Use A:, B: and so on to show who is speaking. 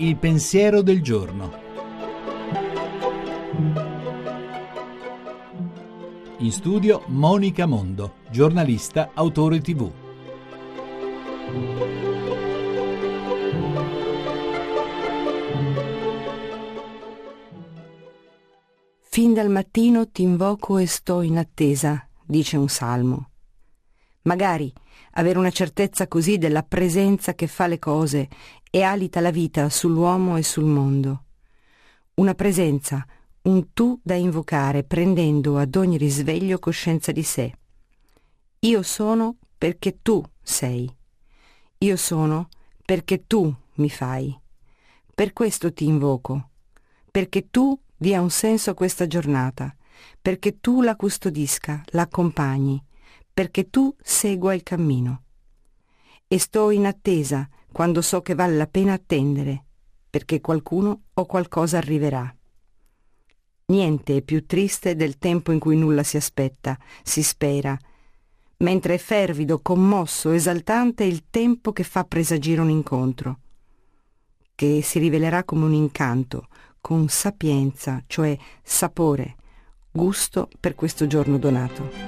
A: Il pensiero del giorno. In studio Monica Mondo, giornalista, autore tv.
B: Fin dal mattino ti invoco e sto in attesa, dice un salmo. Magari avere una certezza così della presenza che fa le cose e alita la vita sull'uomo e sul mondo. Una presenza, un tu da invocare prendendo ad ogni risveglio coscienza di sé. Io sono perché tu sei. Io sono perché tu mi fai. Per questo ti invoco, perché tu dia un senso a questa giornata, perché tu la custodisca, la accompagni, perché tu segua il cammino. E sto in attesa quando so che vale la pena attendere, perché qualcuno o qualcosa arriverà. Niente è più triste del tempo in cui nulla si aspetta, si spera, mentre è fervido, commosso, esaltante il tempo che fa presagire un incontro, che si rivelerà come un incanto, con sapienza, cioè sapore, gusto per questo giorno donato.